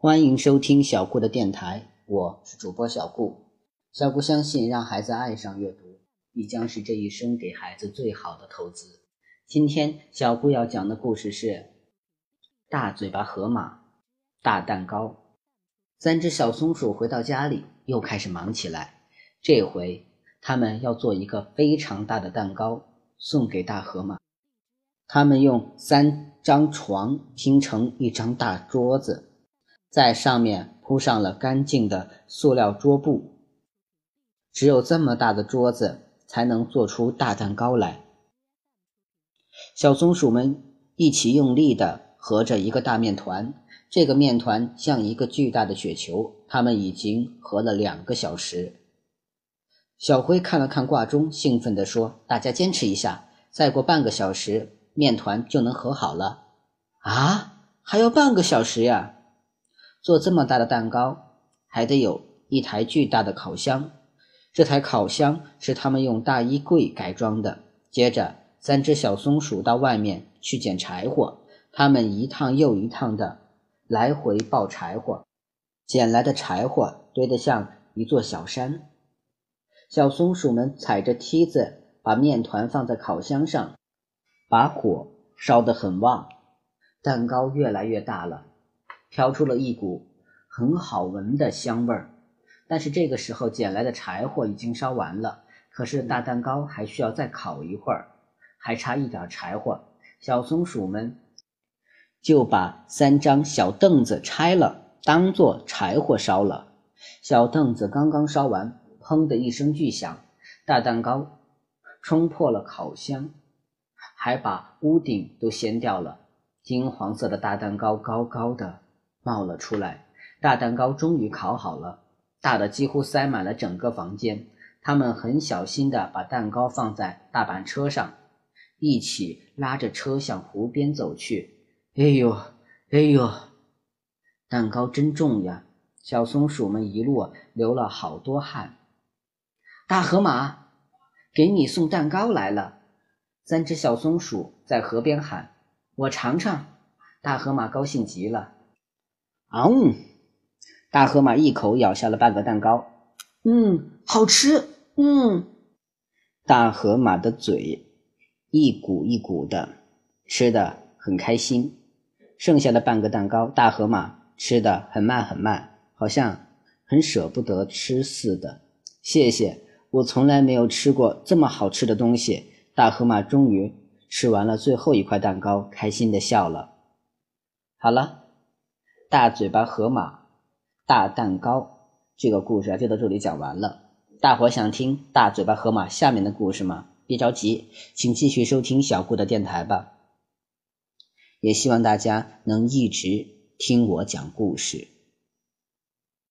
欢迎收听小顾的电台，我是主播小顾。小顾相信，让孩子爱上阅读，必将是这一生给孩子最好的投资。今天小顾要讲的故事是《大嘴巴河马大蛋糕》。三只小松鼠回到家里，又开始忙起来。这回他们要做一个非常大的蛋糕，送给大河马。他们用三张床拼成一张大桌子。在上面铺上了干净的塑料桌布，只有这么大的桌子才能做出大蛋糕来。小松鼠们一起用力地合着一个大面团，这个面团像一个巨大的雪球。他们已经合了两个小时。小灰看了看挂钟，兴奋地说：“大家坚持一下，再过半个小时，面团就能和好了。”啊，还要半个小时呀！做这么大的蛋糕，还得有一台巨大的烤箱。这台烤箱是他们用大衣柜改装的。接着，三只小松鼠到外面去捡柴火，他们一趟又一趟的来回抱柴火，捡来的柴火堆得像一座小山。小松鼠们踩着梯子，把面团放在烤箱上，把火烧得很旺，蛋糕越来越大了。飘出了一股很好闻的香味儿，但是这个时候捡来的柴火已经烧完了。可是大蛋糕还需要再烤一会儿，还差一点柴火。小松鼠们就把三张小凳子拆了，当做柴火烧了。小凳子刚刚烧完，砰的一声巨响，大蛋糕冲破了烤箱，还把屋顶都掀掉了。金黄色的大蛋糕高高的。冒了出来，大蛋糕终于烤好了，大的几乎塞满了整个房间。他们很小心地把蛋糕放在大板车上，一起拉着车向湖边走去。哎呦，哎呦，蛋糕真重呀！小松鼠们一路流了好多汗。大河马，给你送蛋糕来了！三只小松鼠在河边喊：“我尝尝。”大河马高兴极了。嗯，大河马一口咬下了半个蛋糕。嗯，好吃。嗯，大河马的嘴一鼓一鼓的，吃的很开心。剩下的半个蛋糕，大河马吃的很慢很慢，好像很舍不得吃似的。谢谢，我从来没有吃过这么好吃的东西。大河马终于吃完了最后一块蛋糕，开心的笑了。好了。大嘴巴河马，大蛋糕，这个故事啊就到这里讲完了。大伙想听大嘴巴河马下面的故事吗？别着急，请继续收听小顾的电台吧。也希望大家能一直听我讲故事。